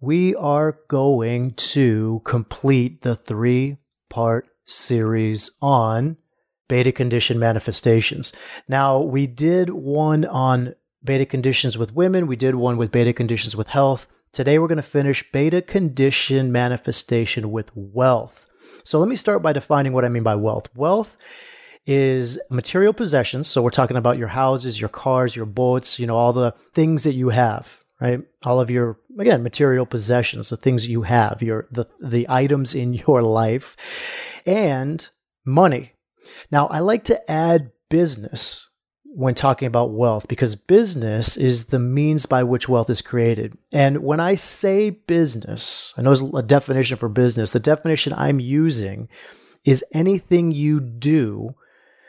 we are going to complete the three part series on beta condition manifestations. Now, we did one on beta conditions with women, we did one with beta conditions with health. Today, we're going to finish beta condition manifestation with wealth. So let me start by defining what I mean by wealth. Wealth is material possessions. So we're talking about your houses, your cars, your boats, you know, all the things that you have, right? All of your again, material possessions, the things you have, your the the items in your life and money. Now, I like to add business when talking about wealth because business is the means by which wealth is created. And when I say business, I know there's a definition for business. The definition I'm using is anything you do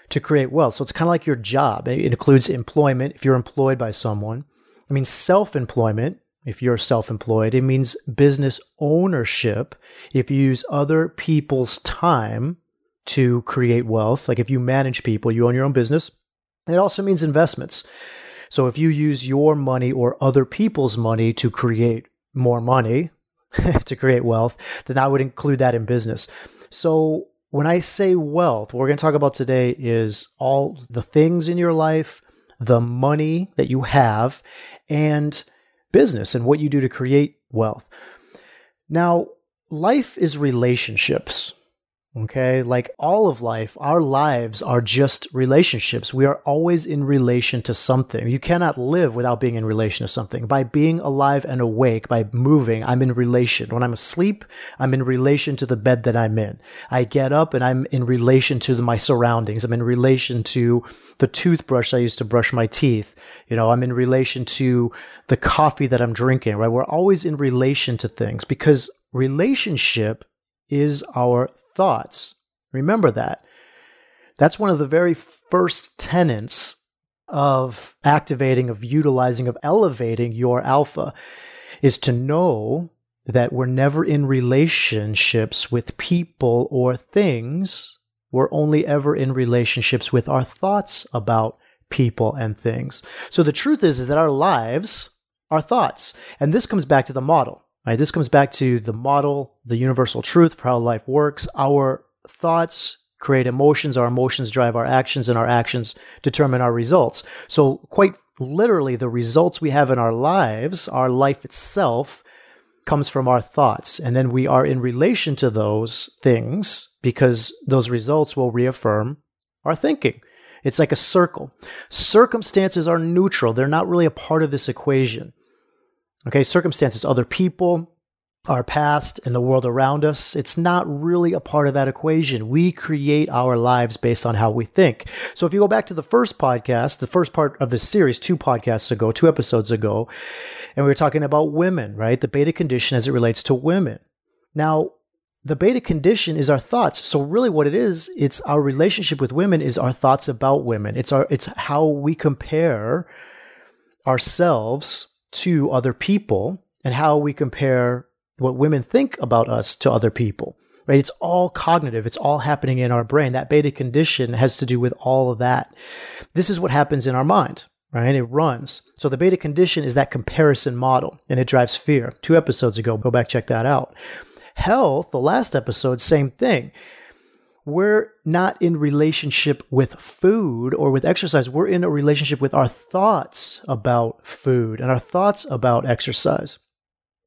to create wealth. So it's kind of like your job. It includes employment if you're employed by someone. I mean, self employment if you're self employed. It means business ownership if you use other people's time to create wealth. Like if you manage people, you own your own business. It also means investments. So if you use your money or other people's money to create more money, to create wealth, then I would include that in business. So when I say wealth, what we're going to talk about today is all the things in your life, the money that you have, and business and what you do to create wealth. Now, life is relationships. Okay. Like all of life, our lives are just relationships. We are always in relation to something. You cannot live without being in relation to something. By being alive and awake, by moving, I'm in relation. When I'm asleep, I'm in relation to the bed that I'm in. I get up and I'm in relation to the, my surroundings. I'm in relation to the toothbrush I use to brush my teeth. You know, I'm in relation to the coffee that I'm drinking, right? We're always in relation to things because relationship is our thoughts. Remember that. That's one of the very first tenets of activating, of utilizing, of elevating your alpha is to know that we're never in relationships with people or things. We're only ever in relationships with our thoughts about people and things. So the truth is, is that our lives are thoughts. And this comes back to the model. Right? This comes back to the model, the universal truth for how life works. Our thoughts create emotions, our emotions drive our actions, and our actions determine our results. So, quite literally, the results we have in our lives, our life itself, comes from our thoughts. And then we are in relation to those things because those results will reaffirm our thinking. It's like a circle. Circumstances are neutral, they're not really a part of this equation. Okay, circumstances, other people, our past, and the world around us, it's not really a part of that equation. We create our lives based on how we think. So if you go back to the first podcast, the first part of this series, two podcasts ago, two episodes ago, and we were talking about women, right? The beta condition as it relates to women. Now, the beta condition is our thoughts. So really what it is, it's our relationship with women is our thoughts about women. It's our it's how we compare ourselves to other people and how we compare what women think about us to other people. Right? It's all cognitive. It's all happening in our brain. That beta condition has to do with all of that. This is what happens in our mind, right? It runs. So the beta condition is that comparison model and it drives fear. Two episodes ago, go back, check that out. Health, the last episode, same thing we're not in relationship with food or with exercise. We're in a relationship with our thoughts about food and our thoughts about exercise.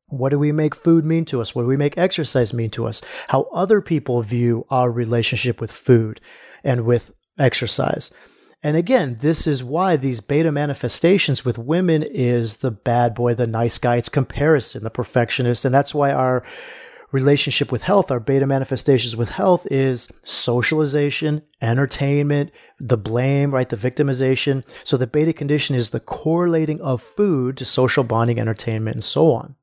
What do we make food mean to us? What do we make exercise mean to us? How other people view our relationship with food and with exercise. And again, this is why these beta manifestations with women is the bad boy, the nice guy. It's comparison, the perfectionist. And that's why our relationship with health, our beta manifestations with health is socialization, entertainment, the blame, right? The victimization. So the beta condition is the correlating of food to social bonding, entertainment, and so on.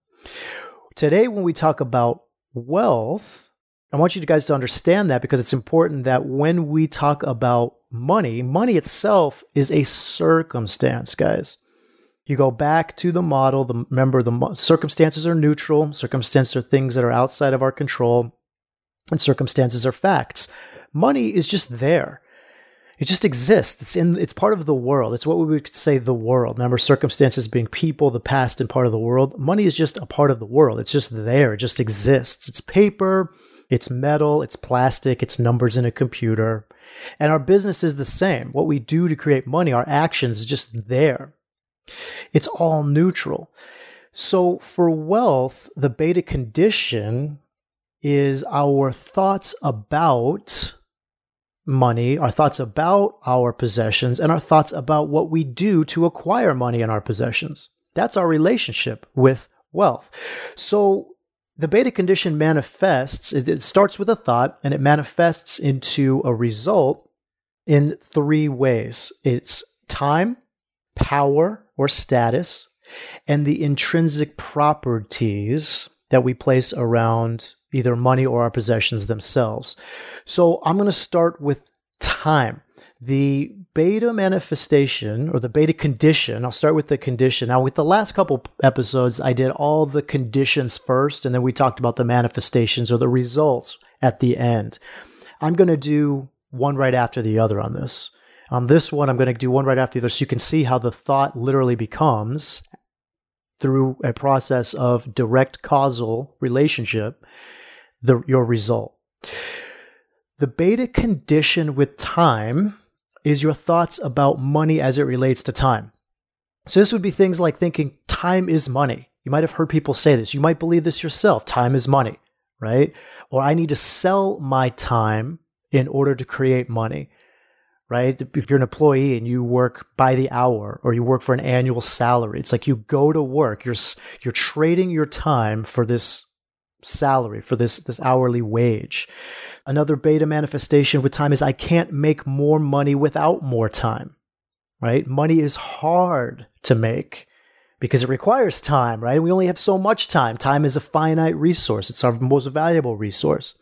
Today, when we talk about wealth, I want you guys to understand that because it's important that when we talk about money, money itself is a circumstance, guys. You go back to the model. The, remember, the circumstances are neutral. Circumstances are things that are outside of our control, and circumstances are facts. Money is just there. It just exists. It's in. It's part of the world. It's what we would say the world. Remember, circumstances being people, the past, and part of the world. Money is just a part of the world. It's just there. It just exists. It's paper. It's metal. It's plastic. It's numbers in a computer. And our business is the same. What we do to create money, our actions, is just there. It's all neutral. So for wealth, the beta condition is our thoughts about money, our thoughts about our possessions, and our thoughts about what we do to acquire money and our possessions. That's our relationship with wealth. So the beta condition manifests, it, starts with a thought and it manifests into a result in three ways it's time, power, or status, and the intrinsic properties that we place around either money or our possessions themselves. So I'm going to start with time. The beta manifestation or the beta condition, I'll start with the condition. Now, with the last couple episodes, I did all the conditions first, and then we talked about the manifestations or the results at the end. I'm going to do one right after the other on this. On this one, I'm going to do one right after the other so you can see how the thought literally becomes through a process of direct causal relationship the, your result. The beta condition with time is your thoughts about money as it relates to time. So this would be things like thinking time is money. You might have heard people say this. You might believe this yourself. Time is money, right? Or I need to sell my time in order to create money, right? If you're an employee and you work by the hour or you work for an annual salary, it's like you go to work. You're you're trading your time for this salary for this this hourly wage. Another beta manifestation with time is I can't make more money without more time. Right? Money is hard to make because it requires time, right? We only have so much time. Time is a finite resource. It's our most valuable resource.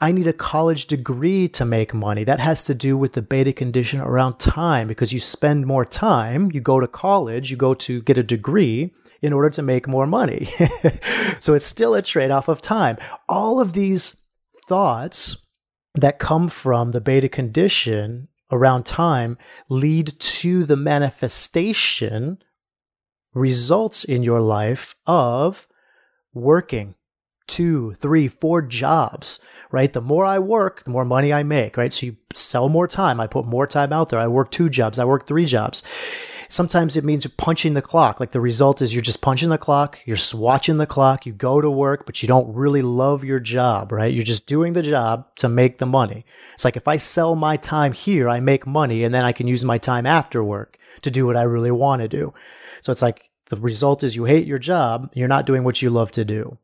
I need a college degree to make money. That has to do with the beta condition around time because you spend more time, you go to college, you go to get a degree, in order to make more money. so it's still a trade off of time. All of these thoughts that come from the beta condition around time lead to the manifestation results in your life of working two, three, four jobs, right? The more I work, the more money I make, right? So you sell more time. I put more time out there. I work two jobs. I work three jobs. Sometimes it means punching the clock. Like the result is you're just punching the clock, you're swatching the clock, you go to work, but you don't really love your job, right? You're just doing the job to make the money. It's like if I sell my time here, I make money and then I can use my time after work to do what I really want to do. So it's like the result is you hate your job, you're not doing what you love to do.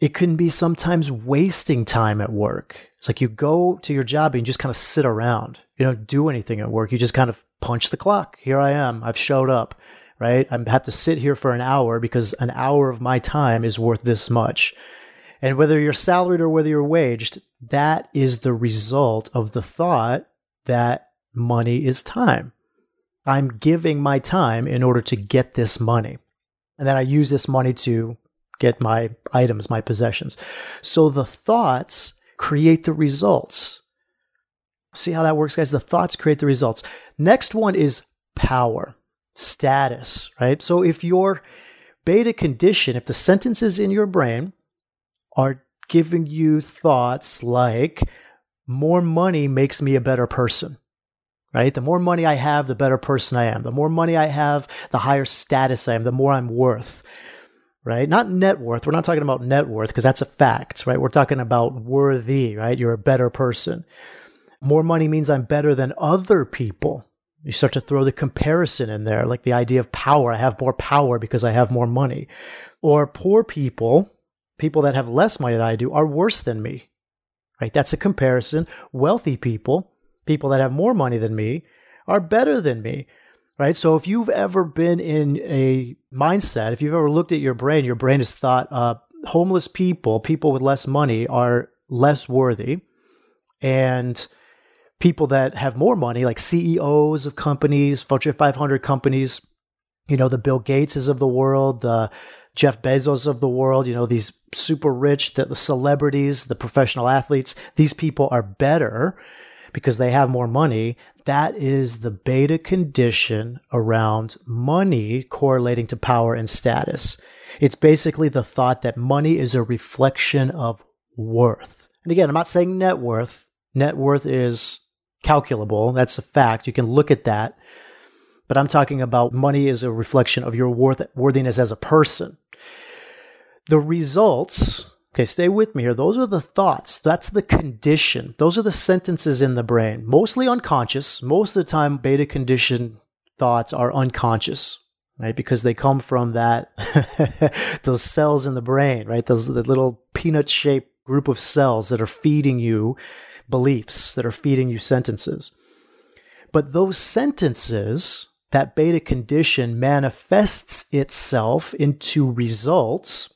It can be sometimes wasting time at work. It's like you go to your job and you just kind of sit around. You don't do anything at work. You just kind of punch the clock. Here I am. I've showed up, right? I have to sit here for an hour because an hour of my time is worth this much. And whether you're salaried or whether you're waged, that is the result of the thought that money is time. I'm giving my time in order to get this money. And then I use this money to get my items, my possessions. So the thoughts create the results. See how that works, guys? The thoughts create the results. Next one is power, status, right? So if your beta condition, if the sentences in your brain are giving you thoughts like, more money makes me a better person, right? The more money I have, the better person I am. The more money I have, the higher status I am, the more I'm worth right? Not net worth. We're not talking about net worth because that's a fact, right? We're talking about worthy, right? You're a better person. More money means I'm better than other people. You start to throw the comparison in there, like the idea of power. I have more power because I have more money. Or poor people, people that have less money than I do, are worse than me, right? That's a comparison. Wealthy people, people that have more money than me, are better than me right? So if you've ever been in a mindset, if you've ever looked at your brain, your brain has thought uh, homeless people, people with less money, are less worthy, and people that have more money, like CEOs of companies, Fortune 500 companies, you know, the Bill Gateses of the world, the Jeff Bezos of the world, you know, these super rich, the, the celebrities, the professional athletes, these people are better because they have more money. That is the beta condition around money correlating to power and status. It's basically the thought that money is a reflection of worth. And again, I'm not saying net worth. Net worth is calculable. That's a fact. You can look at that. But I'm talking about money is a reflection of your worth, worthiness as a person. The results, okay, stay with me here. Those are the thoughts. That's the condition. Those are the sentences in the brain, mostly unconscious. Most of the time, beta condition thoughts are unconscious, right? Because they come from that, those cells in the brain, right? Those the little peanut shaped group of cells that are feeding you beliefs, that are feeding you sentences. But those sentences, that beta condition manifests itself into results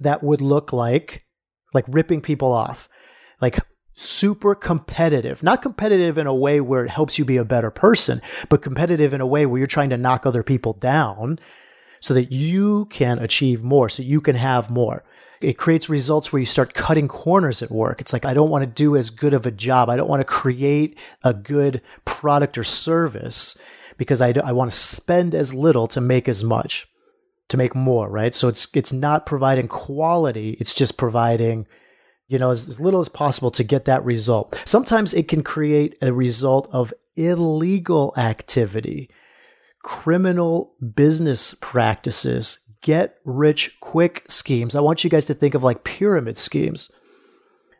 that would look like like ripping people off, like super competitive. Not competitive in a way where it helps you be a better person, but competitive in a way where you're trying to knock other people down so that you can achieve more, so you can have more. It creates results where you start cutting corners at work. It's like, I don't want to do as good of a job. I don't want to create a good product or service because I, I want to spend as little to make as much to make more, right? So it's it's not providing quality, it's just providing you know as, as little as possible to get that result. Sometimes it can create a result of illegal activity, criminal business practices, get rich quick schemes. I want you guys to think of like pyramid schemes.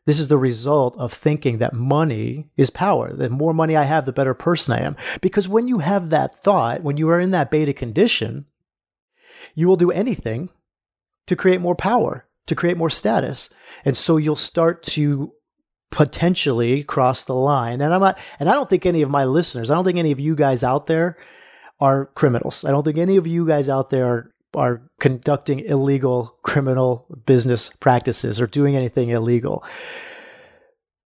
This is the result of thinking that money is power. The more money I have, the better person I am. Because when you have that thought, when you are in that beta condition, you will do anything to create more power, to create more status. And so you'll start to potentially cross the line. And I'm not, and I don't think any of my listeners, I don't think any of you guys out there are criminals. I don't think any of you guys out there are, are conducting illegal criminal business practices or doing anything illegal.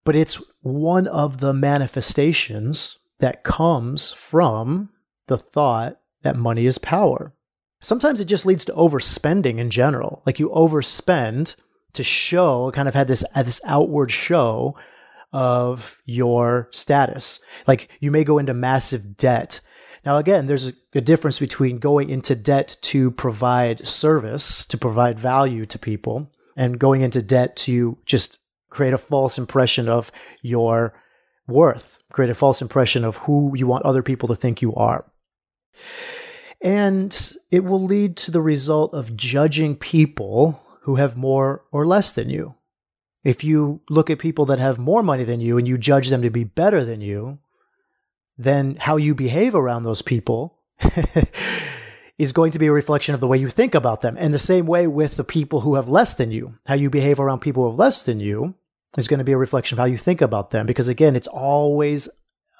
But it's one of the manifestations that comes from the thought that money is power. Sometimes it just leads to overspending in general. Like you overspend to show, kind of had this this outward show of your status. Like you may go into massive debt. Now, again, there's a, a, difference between going into debt to provide service, to provide value to people, and going into debt to just create a false impression of your worth, create a false impression of who you want other people to think you are. And it will lead to the result of judging people who have more or less than you. If you look at people that have more money than you and you judge them to be better than you, then how you behave around those people is going to be a reflection of the way you think about them. And the same way with the people who have less than you, how you behave around people who have less than you is going to be a reflection of how you think about them. Because again, it's always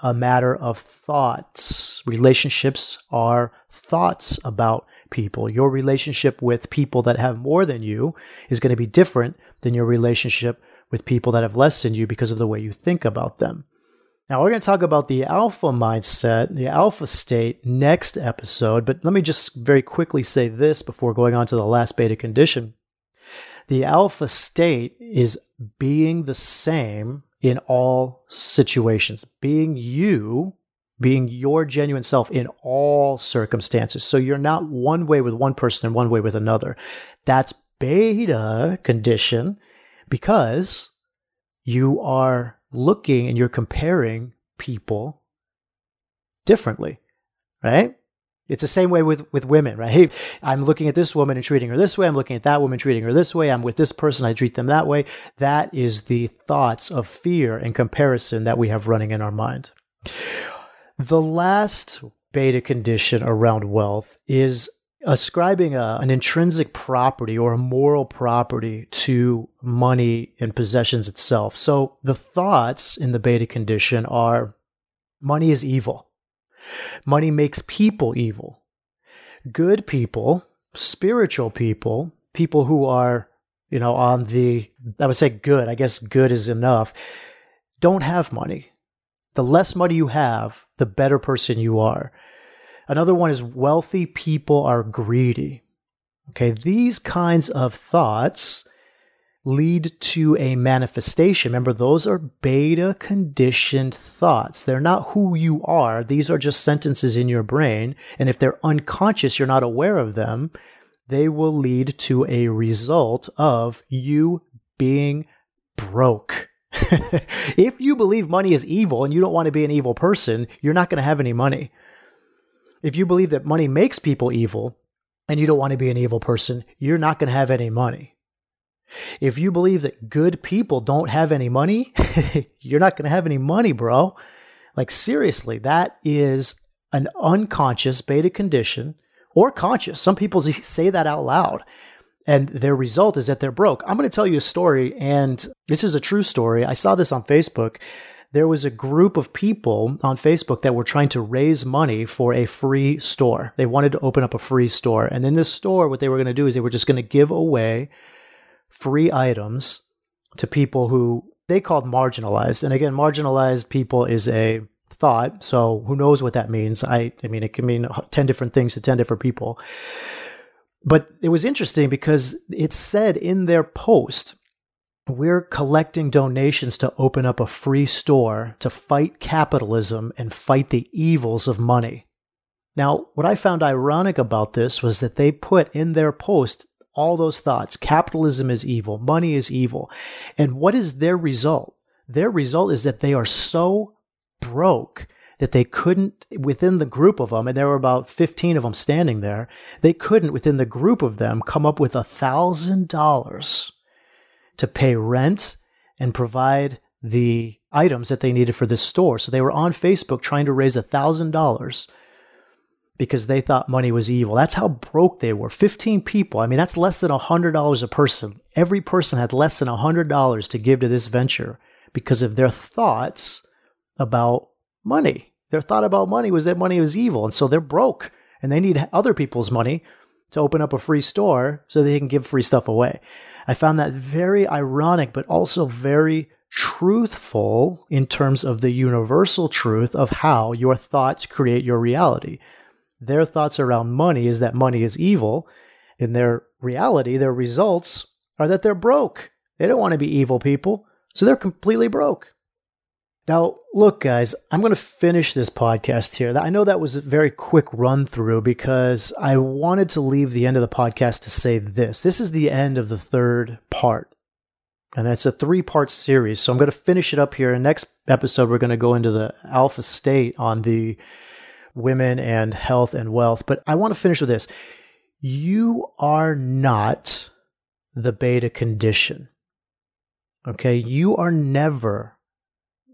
a matter of thoughts. Relationships are thoughts about people. Your relationship with people that have more than you is going to be different than your relationship with people that have less than you because of the way you think about them. Now, we're going to talk about the alpha mindset, the alpha state next episode, but let me just very quickly say this before going on to the last beta condition. The alpha state is being the same in all situations, being you, being your genuine self in all circumstances. So you're not one way with one person and one way with another. That's beta condition because you are looking and you're comparing people differently, right? It's the same way with, with women, right? Hey, I'm looking at this woman and treating her this way. I'm looking at that woman treating her this way. I'm with this person. I treat them that way. That is the thoughts of fear and comparison that we have running in our mind. The last beta condition around wealth is ascribing a, an intrinsic property or a moral property to money and possessions itself. So the thoughts in the beta condition are money is evil Money makes people evil. Good people, spiritual people, people who are, you know, on the, I would say good, I guess good is enough, don't have money. The less money you have, the better person you are. Another one is wealthy people are greedy. Okay, these kinds of thoughts lead to a manifestation. Remember, those are beta conditioned thoughts. They're not who you are. These are just sentences in your brain. And if they're unconscious, you're not aware of them, they will lead to a result of you being broke. if you believe money is evil and you don't want to be an evil person, you're not going to have any money. If you believe that money makes people evil and you don't want to be an evil person, you're not going to have any money. If you believe that good people don't have any money, you're not going to have any money, bro. Like, seriously, that is an unconscious beta condition or conscious. Some people say that out loud, and their result is that they're broke. I'm going to tell you a story, and this is a true story. I saw this on Facebook. There was a group of people on Facebook that were trying to raise money for a free store. They wanted to open up a free store. And in this store, what they were going to do is they were just going to give away free items to people who they called marginalized. And again, marginalized people is a thought. So who knows what that means? I, I mean, it can mean 10 different things to 10 different people. But it was interesting because it said in their post, we're collecting donations to open up a free store to fight capitalism and fight the evils of money. Now, what I found ironic about this was that they put in their post all those thoughts. Capitalism is evil. Money is evil. And what is their result? Their result is that they are so broke that they couldn't, within the group of them, and there were about 15 of them standing there, they couldn't, within the group of them, come up with a thousand dollars to pay rent and provide the items that they needed for this store. So they were on Facebook trying to raise a thousand dollars because they thought money was evil. That's how broke they were. 15 people. I mean, that's less than a $100 a person. Every person had less than a $100 to give to this venture because of their thoughts about money. Their thought about money was that money was evil. And so they're broke and they need other people's money to open up a free store so they can give free stuff away. I found that very ironic, but also very truthful in terms of the universal truth of how your thoughts create your reality. Their thoughts around money is that money is evil. In their reality, their results are that they're broke. They don't want to be evil people, so they're completely broke. Now, look, guys, I'm going to finish this podcast here. I know that was a very quick run through because I wanted to leave the end of the podcast to say this. This is the end of the third part, and it's a three part series. So I'm going to finish it up here. And next episode, we're going to go into the alpha state on the women and health and wealth. But I want to finish with this. You are not the beta condition. Okay. You are never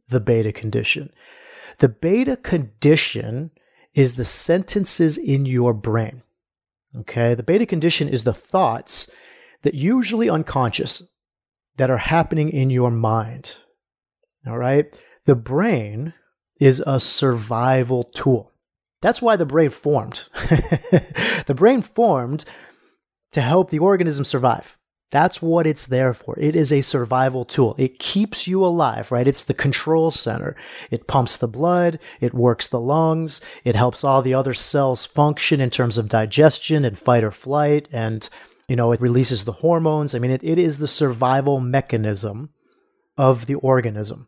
the beta condition. The beta condition is the sentences in your brain. Okay. The beta condition is the thoughts that usually unconscious that are happening in your mind. All right. The brain is a survival tool. That's why the brain formed. the brain formed to help the organism survive. That's what it's there for. It is a survival tool. It keeps you alive, right? It's the control center. It pumps the blood. It works the lungs. It helps all the other cells function in terms of digestion and fight or flight. And, you know, it releases the hormones. I mean, it, it is the survival mechanism of the organism.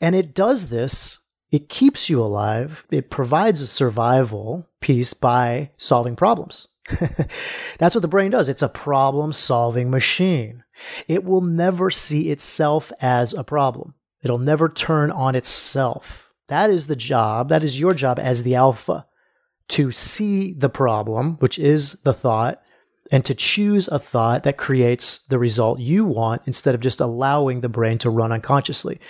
And it does this it keeps you alive. It provides a survival piece by solving problems. That's what the brain does. It's a problem solving machine. It will never see itself as a problem. It'll never turn on itself. That is the job. That is your job as the alpha to see the problem, which is the thought, and to choose a thought that creates the result you want instead of just allowing the brain to run unconsciously.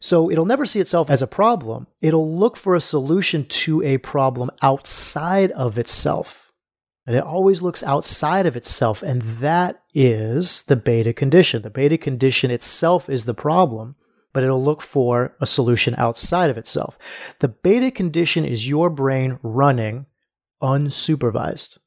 So it'll never see itself as a problem. It'll look for a solution to a problem outside of itself. And it always looks outside of itself. And that is the beta condition. The beta condition itself is the problem. but it'll look for a solution outside of itself. The beta condition is your brain running unsupervised.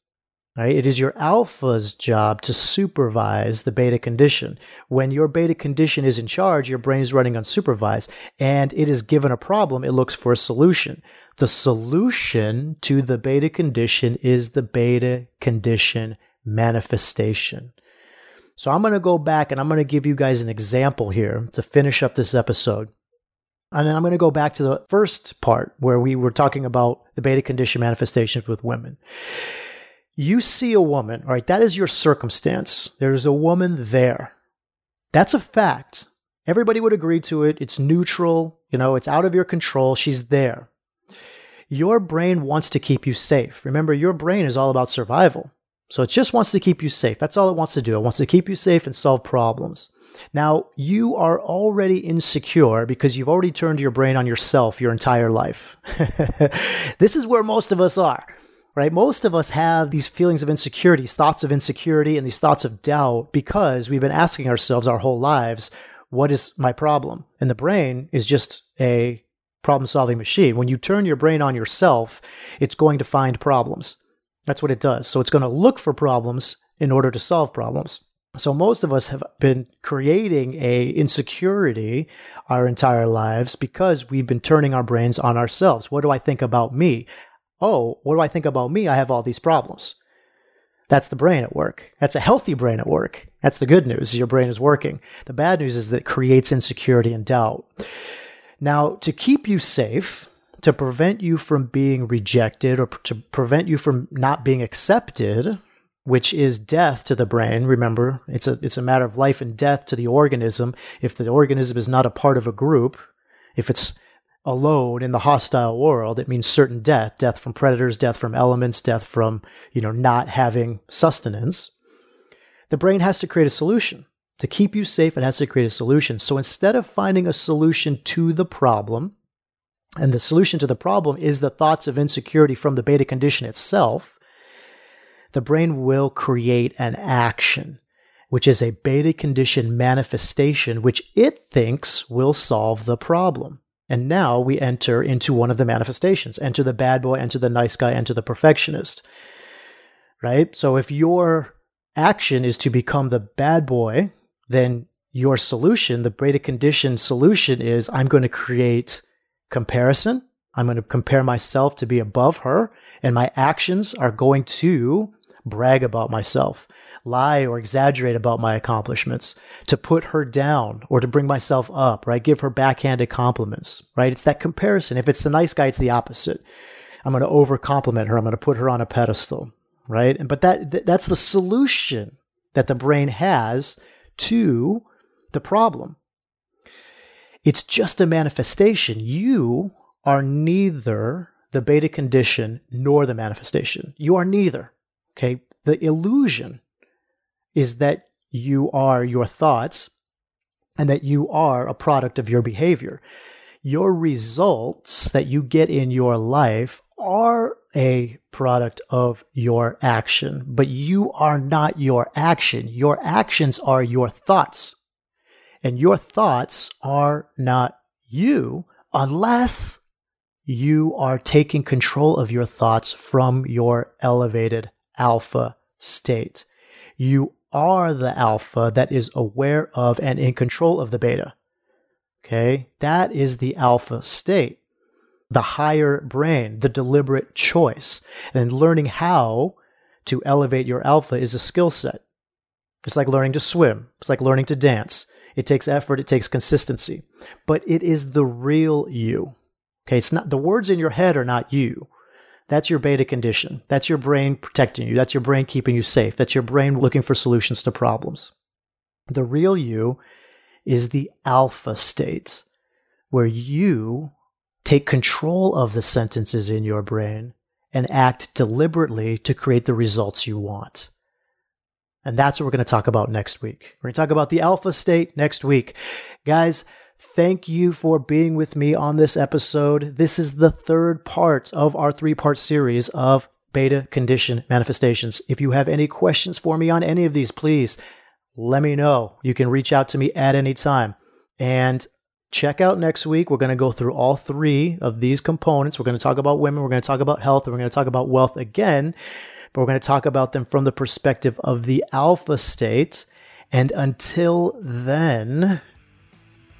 Right? It is your alpha's job to supervise the beta condition. When your beta condition is in charge, your brain is running unsupervised and it is given a problem, it looks for a solution. The solution to the beta condition is the beta condition manifestation. So I'm going to go back and I'm going to give you guys an example here to finish up this episode. And then I'm going to go back to the first part where we were talking about the beta condition manifestations with women. You see a woman, all right, that is your circumstance. There's a woman there. That's a fact. Everybody would agree to it. It's neutral, you know, it's out of your control. She's there. Your brain wants to keep you safe. Remember, your brain is all about survival. So it just wants to keep you safe. That's all it wants to do. It wants to keep you safe and solve problems. Now, you are already insecure because you've already turned your brain on yourself your entire life. this is where most of us are right? Most of us have these feelings of insecurity, thoughts of insecurity, and these thoughts of doubt because we've been asking ourselves our whole lives, what is my problem? And the brain is just a problem solving machine. When you turn your brain on yourself, it's going to find problems. That's what it does. So it's going to look for problems in order to solve problems. So most of us have been creating a insecurity our entire lives because we've been turning our brains on ourselves. What do I think about me? Oh, what do I think about me? I have all these problems. That's the brain at work. That's a healthy brain at work. That's the good news. Your brain is working. The bad news is that it creates insecurity and doubt. Now, to keep you safe, to prevent you from being rejected or to prevent you from not being accepted, which is death to the brain. Remember, it's a, it's a matter of life and death to the organism. If the organism is not a part of a group, if it's alone in the hostile world, it means certain death, death from predators, death from elements, death from, you know, not having sustenance. The brain has to create a solution. To keep you safe, it has to create a solution. So instead of finding a solution to the problem, and the solution to the problem is the thoughts of insecurity from the beta condition itself, the brain will create an action, which is a beta condition manifestation, which it thinks will solve the problem. And now we enter into one of the manifestations enter the bad boy, enter the nice guy, enter the perfectionist. Right? So if your action is to become the bad boy, then your solution, the beta condition solution is I'm going to create comparison. I'm going to compare myself to be above her, and my actions are going to brag about myself lie or exaggerate about my accomplishments, to put her down or to bring myself up, right? Give her backhanded compliments, right? It's that comparison. If it's the nice guy, it's the opposite. I'm going to over compliment her. I'm going to put her on a pedestal, right? But that, that's the solution that the brain has to the problem. It's just a manifestation. You are neither the beta condition nor the manifestation. You are neither. Okay. The illusion is that you are your thoughts and that you are a product of your behavior. Your results that you get in your life are a product of your action, but you are not your action. Your actions are your thoughts. And your thoughts are not you unless you are taking control of your thoughts from your elevated alpha state. You are the alpha that is aware of and in control of the beta. Okay, that is the alpha state, the higher brain, the deliberate choice. And learning how to elevate your alpha is a skill set. It's like learning to swim, it's like learning to dance. It takes effort, it takes consistency, but it is the real you. Okay, it's not the words in your head are not you. That's your beta condition. That's your brain protecting you. That's your brain keeping you safe. That's your brain looking for solutions to problems. The real you is the alpha state where you take control of the sentences in your brain and act deliberately to create the results you want. And that's what we're going to talk about next week. We're going to talk about the alpha state next week. Guys, Thank you for being with me on this episode. This is the third part of our three part series of beta condition manifestations. If you have any questions for me on any of these, please let me know. You can reach out to me at any time. And check out next week. We're going to go through all three of these components. We're going to talk about women, we're going to talk about health, and we're going to talk about wealth again, but we're going to talk about them from the perspective of the alpha state. And until then,